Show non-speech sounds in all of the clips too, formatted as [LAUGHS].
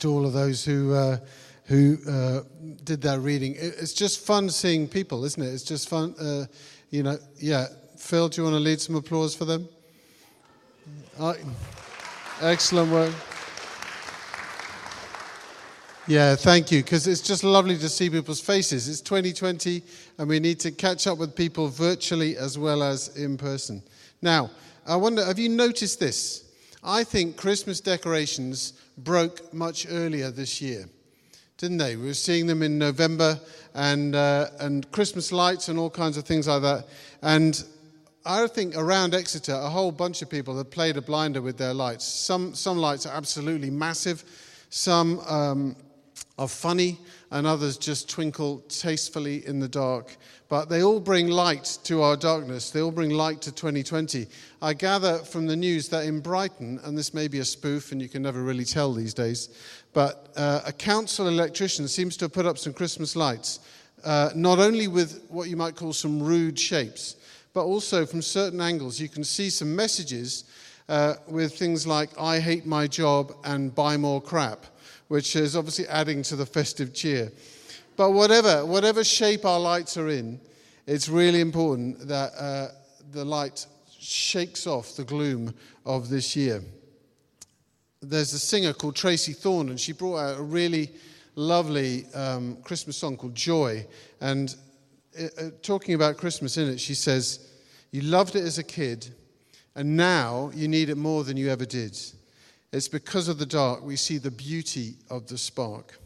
to all of those who uh, who uh, did that reading. It's just fun seeing people, isn't it? It's just fun, uh, you know. Yeah, Phil, do you want to lead some applause for them? Excellent work. Yeah, thank you, because it's just lovely to see people's faces. It's 2020, and we need to catch up with people virtually as well as in person. Now, I wonder, have you noticed this? I think Christmas decorations broke much earlier this year, didn't they? We were seeing them in November and, uh, and Christmas lights and all kinds of things like that. And I think around Exeter, a whole bunch of people have played a blinder with their lights. Some, some lights are absolutely massive, some um, are funny, and others just twinkle tastefully in the dark. But they all bring light to our darkness. They all bring light to 2020. I gather from the news that in Brighton, and this may be a spoof and you can never really tell these days, but uh, a council electrician seems to have put up some Christmas lights, uh, not only with what you might call some rude shapes, but also from certain angles. You can see some messages uh, with things like, I hate my job and buy more crap, which is obviously adding to the festive cheer. But whatever, whatever shape our lights are in, it's really important that uh, the light shakes off the gloom of this year. There's a singer called Tracey Thorn, and she brought out a really lovely um, Christmas song called Joy. And uh, uh talking about Christmas in it, she says, You loved it as a kid, and now you need it more than you ever did. It's because of the dark we see the beauty of the spark.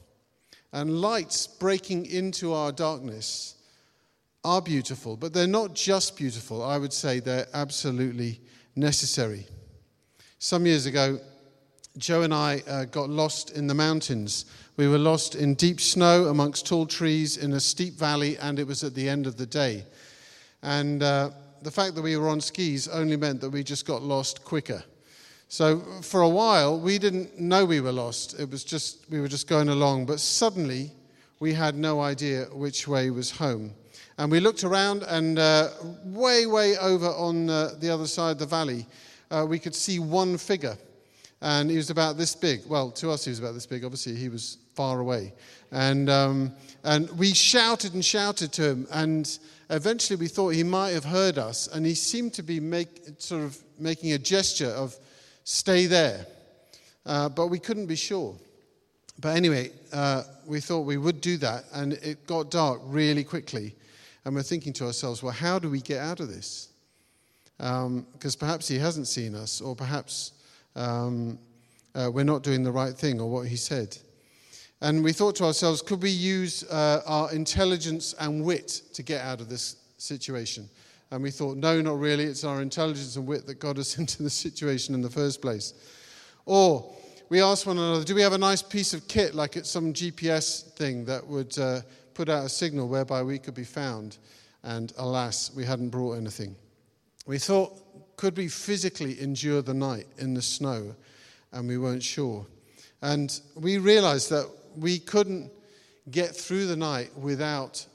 And lights breaking into our darkness are beautiful, but they're not just beautiful. I would say they're absolutely necessary. Some years ago, Joe and I uh, got lost in the mountains. We were lost in deep snow amongst tall trees in a steep valley, and it was at the end of the day. And uh, the fact that we were on skis only meant that we just got lost quicker. So for a while, we didn't know we were lost. It was just, we were just going along. But suddenly, we had no idea which way was home. And we looked around, and uh, way, way over on uh, the other side of the valley, uh, we could see one figure. And he was about this big. Well, to us, he was about this big. Obviously, he was far away. And, um, and we shouted and shouted to him. And eventually, we thought he might have heard us. And he seemed to be make, sort of making a gesture of, stay there. Uh, but we couldn't be sure. But anyway, uh, we thought we would do that, and it got dark really quickly. And we're thinking to ourselves, well, how do we get out of this? Because um, perhaps he hasn't seen us, or perhaps um, uh, we're not doing the right thing, or what he said. And we thought to ourselves, could we use uh, our intelligence and wit to get out of this situation? And we thought, no, not really. It's our intelligence and wit that got us [LAUGHS] into the situation in the first place. Or we asked one another, do we have a nice piece of kit, like it's some GPS thing that would uh, put out a signal whereby we could be found? And alas, we hadn't brought anything. We thought, could we physically endure the night in the snow? And we weren't sure. And we realized that we couldn't get through the night without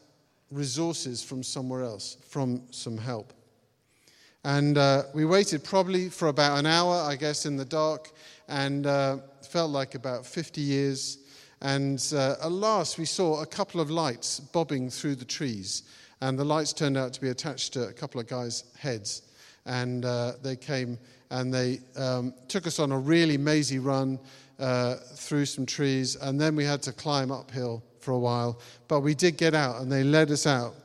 resources from somewhere else, from some help. And uh, we waited probably for about an hour, I guess, in the dark, and uh, felt like about 50 years. And uh, at last, we saw a couple of lights bobbing through the trees. And the lights turned out to be attached to a couple of guys' heads. And uh, they came and they um, took us on a really mazy run uh, through some trees. And then we had to climb uphill for a while, but we did get out and they led us out,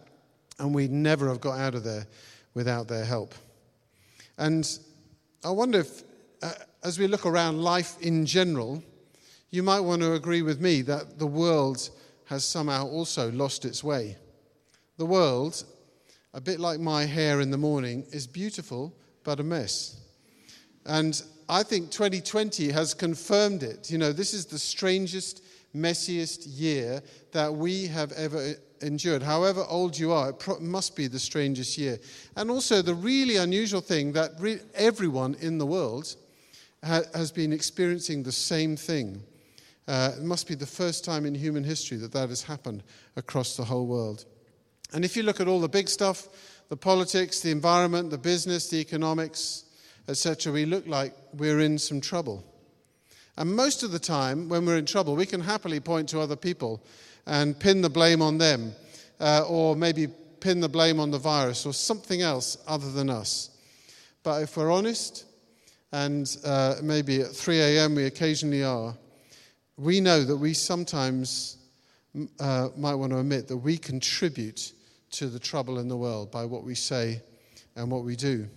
and we'd never have got out of there without their help. And I wonder if, uh, as we look around life in general, you might want to agree with me that the world has somehow also lost its way. The world, a bit like my hair in the morning, is beautiful but a mess. And I think 2020 has confirmed it. You know, this is the strangest messiest year that we have ever endured. However old you are, it must be the strangest year. And also, the really unusual thing that re- everyone in the world ha- has been experiencing the same thing. Uh, it must be the first time in human history that that has happened across the whole world. And if you look at all the big stuff, the politics, the environment, the business, the economics, etc., we look like we're in some trouble. And most of the time, when we're in trouble, we can happily point to other people and pin the blame on them, uh, or maybe pin the blame on the virus or something else other than us. But if we're honest, and uh, maybe at 3 a.m. we occasionally are, we know that we sometimes uh, might want to admit that we contribute to the trouble in the world by what we say and what we do.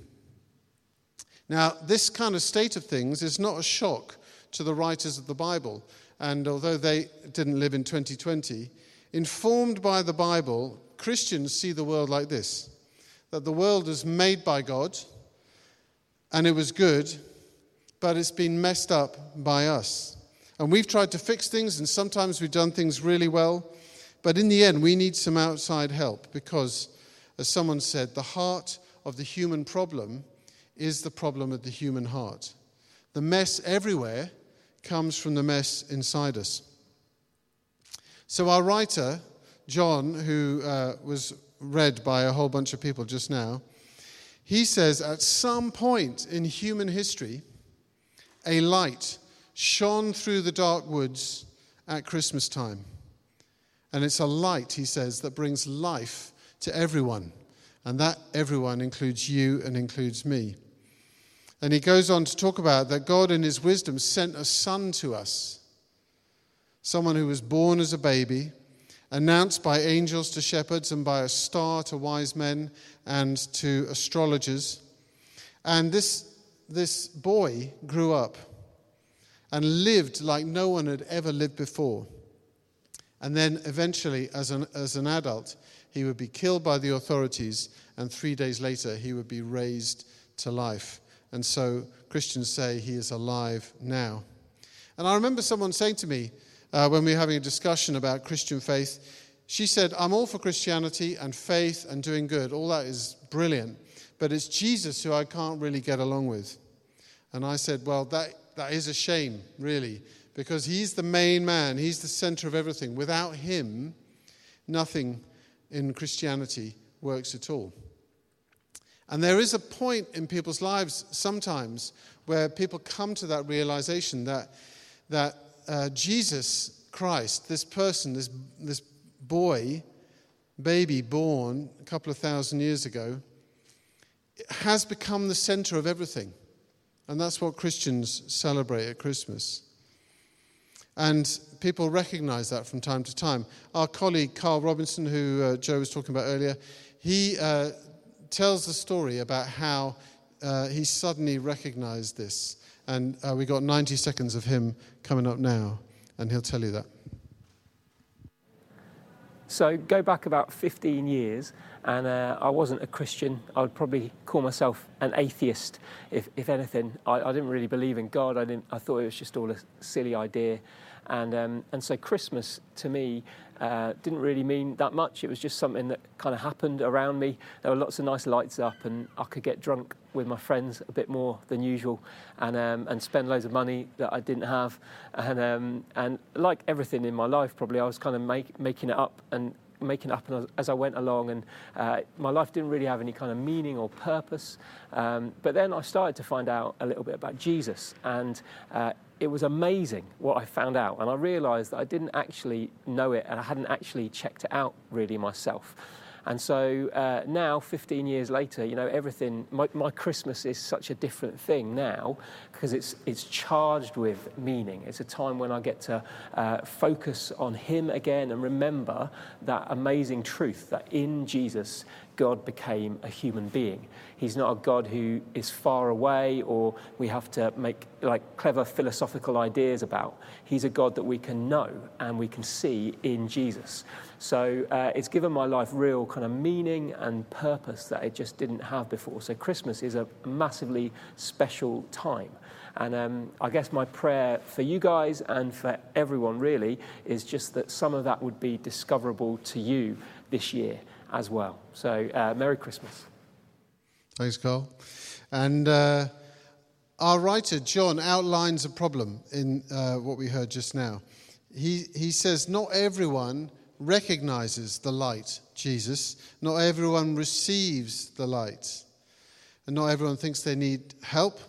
Now, this kind of state of things is not a shock to the writers of the Bible. And although they didn't live in 2020, informed by the Bible, Christians see the world like this that the world is made by God and it was good, but it's been messed up by us. And we've tried to fix things, and sometimes we've done things really well. But in the end, we need some outside help because, as someone said, the heart of the human problem is the problem of the human heart. The mess everywhere comes from the mess inside us. So, our writer, John, who uh, was read by a whole bunch of people just now, he says at some point in human history, a light shone through the dark woods at Christmas time. And it's a light, he says, that brings life to everyone. And that everyone includes you and includes me. And he goes on to talk about that God, in his wisdom, sent a son to us, someone who was born as a baby, announced by angels to shepherds and by a star to wise men and to astrologers. And this, this boy grew up and lived like no one had ever lived before. And then eventually, as an, as an adult, he would be killed by the authorities, and three days later, he would be raised to life. And so Christians say he is alive now. And I remember someone saying to me uh, when we were having a discussion about Christian faith, she said, I'm all for Christianity and faith and doing good. All that is brilliant. But it's Jesus who I can't really get along with. And I said, Well, that, that is a shame, really, because he's the main man, he's the center of everything. Without him, nothing in Christianity works at all. And there is a point in people's lives sometimes where people come to that realization that, that uh, Jesus Christ, this person, this, this boy, baby born a couple of thousand years ago, has become the center of everything. And that's what Christians celebrate at Christmas. And people recognize that from time to time. Our colleague Carl Robinson, who uh, Joe was talking about earlier, he uh, tells the story about how uh, he suddenly recognized this. And uh, we got 90 seconds of him coming up now, and he'll tell you that. So go back about 15 years, and uh, I wasn't a Christian. I would probably call myself an atheist, if, if anything. I, I, didn't really believe in God. I, didn't, I thought it was just all a silly idea. And, um, and so Christmas to me uh, didn't really mean that much. It was just something that kind of happened around me. There were lots of nice lights up, and I could get drunk with my friends a bit more than usual, and um, and spend loads of money that I didn't have. And um, and like everything in my life, probably I was kind of make, making it up and making up as I went along, and uh, my life didn't really have any kind of meaning or purpose. Um, but then I started to find out a little bit about Jesus, and uh, it was amazing what I found out. And I realized that I didn't actually know it and I hadn't actually checked it out really myself. And so uh, now, 15 years later, you know, everything, my, my Christmas is such a different thing now because it's, it's charged with meaning. It's a time when I get to uh, focus on Him again and remember that amazing truth that in Jesus, God became a human being. He's not a God who is far away or we have to make like clever philosophical ideas about. He's a God that we can know and we can see in Jesus. So uh, it's given my life real kind of meaning and purpose that it just didn't have before. So Christmas is a massively special time. And um, I guess my prayer for you guys and for everyone really is just that some of that would be discoverable to you this year as well. So, uh, Merry Christmas. Thanks, Carl. And uh, our writer, John, outlines a problem in uh, what we heard just now. He, he says, Not everyone recognizes the light, Jesus. Not everyone receives the light. And not everyone thinks they need help.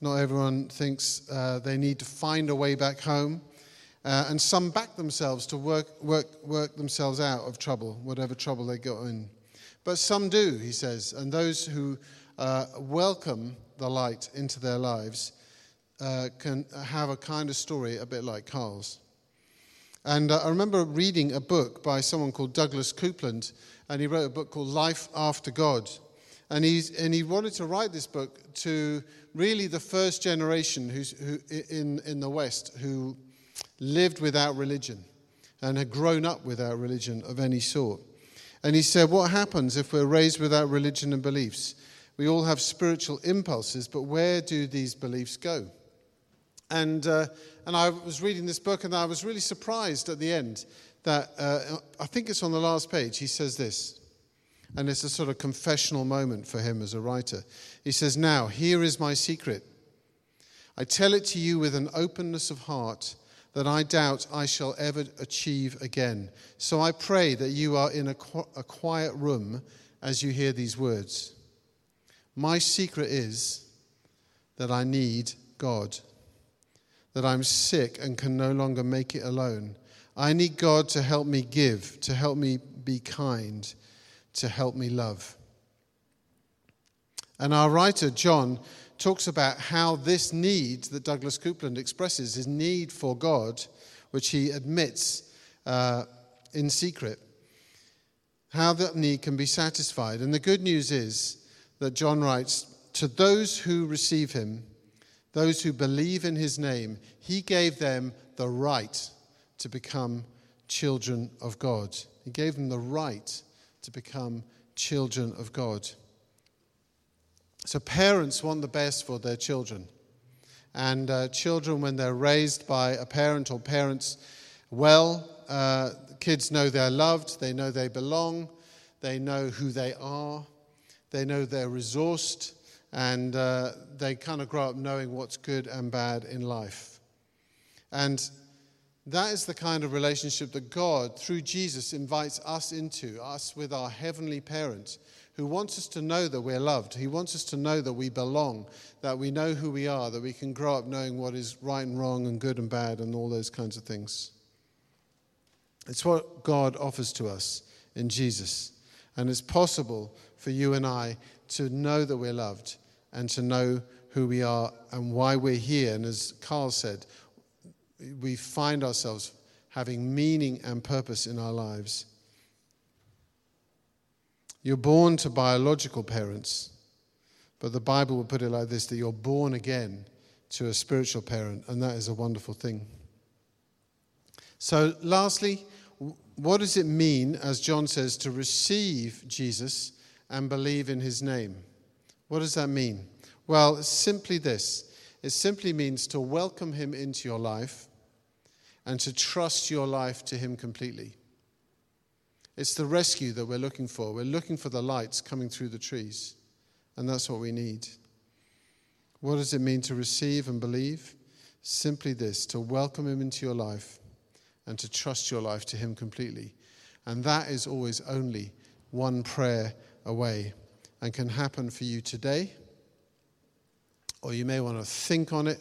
Not everyone thinks uh, they need to find a way back home. Uh, and some back themselves to work, work, work themselves out of trouble, whatever trouble they got in. But some do, he says, and those who uh, welcome the light into their lives uh, can have a kind of story a bit like Carl's. And uh, I remember reading a book by someone called Douglas Coupland, and he wrote a book called Life After God. And, he's, and he wanted to write this book to really the first generation who's, who, in, in the West who lived without religion and had grown up without religion of any sort. And he said, What happens if we're raised without religion and beliefs? We all have spiritual impulses, but where do these beliefs go? And, uh, and I was reading this book and I was really surprised at the end that uh, I think it's on the last page. He says this, and it's a sort of confessional moment for him as a writer. He says, Now, here is my secret. I tell it to you with an openness of heart that I doubt I shall ever achieve again. So I pray that you are in a, quiet room as you hear these words. My secret is that I need God, that I'm sick and can no longer make it alone. I need God to help me give, to help me be kind, to help me love. And our writer, John, talks about how this need that Douglas Coupland expresses, his need for God, which he admits uh, in secret, how that need can be satisfied. And the good news is that John writes To those who receive him, those who believe in his name, he gave them the right to become children of God. He gave them the right to become children of God. So, parents want the best for their children. And uh, children, when they're raised by a parent or parents well, uh, kids know they're loved, they know they belong, they know who they are, they know they're resourced, and uh, they kind of grow up knowing what's good and bad in life. And that is the kind of relationship that God, through Jesus, invites us into, us with our heavenly parent, who wants us to know that we're loved. He wants us to know that we belong, that we know who we are, that we can grow up knowing what is right and wrong and good and bad and all those kinds of things. It's what God offers to us in Jesus. And it's possible for you and I to know that we're loved and to know who we are and why we're here. And as Carl said, we find ourselves having meaning and purpose in our lives. You're born to biological parents, but the Bible would put it like this that you're born again to a spiritual parent, and that is a wonderful thing. So, lastly, what does it mean, as John says, to receive Jesus and believe in his name? What does that mean? Well, simply this it simply means to welcome him into your life and to trust your life to him completely. It's the rescue that we're looking for. We're looking for the lights coming through the trees, and that's what we need. What does it mean to receive and believe? Simply this to welcome him into your life and to trust your life to Him completely. And that is always only one prayer away and can happen for you today. Or you may want to think on it.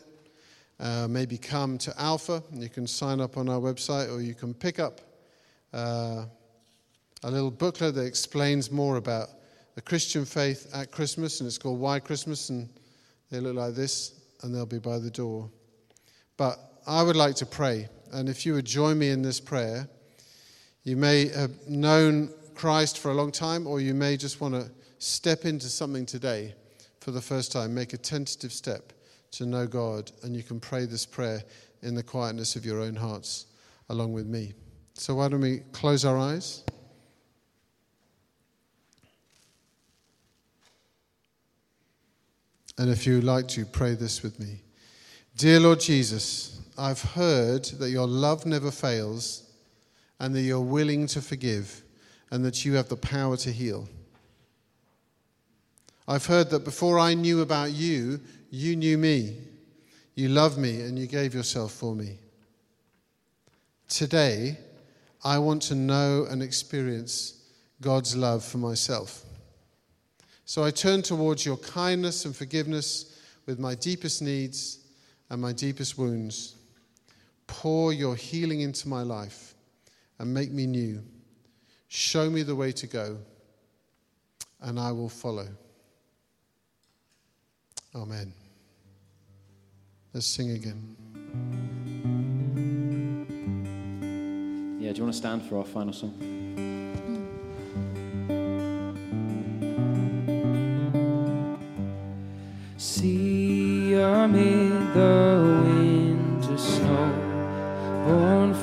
Uh, maybe come to Alpha. You can sign up on our website, or you can pick up uh, a little booklet that explains more about the Christian faith at Christmas, and it's called Why Christmas, and they look like this, and they'll be by the door. But I would like to pray and if you would join me in this prayer, you may have known Christ for a long time, or you may just want to step into something today for the first time. Make a tentative step to know God, and you can pray this prayer in the quietness of your own hearts along with me. So, why don't we close our eyes? And if you would like to, pray this with me. Dear Lord Jesus, I've heard that your love never fails and that you're willing to forgive and that you have the power to heal. I've heard that before I knew about you, you knew me. You loved me and you gave yourself for me. Today, I want to know and experience God's love for myself. So I turn towards your kindness and forgiveness with my deepest needs and my deepest wounds. Pour your healing into my life and make me new. Show me the way to go, and I will follow. Amen. Let's sing again. Yeah, do you want to stand for our final song? See amid the winter snow, born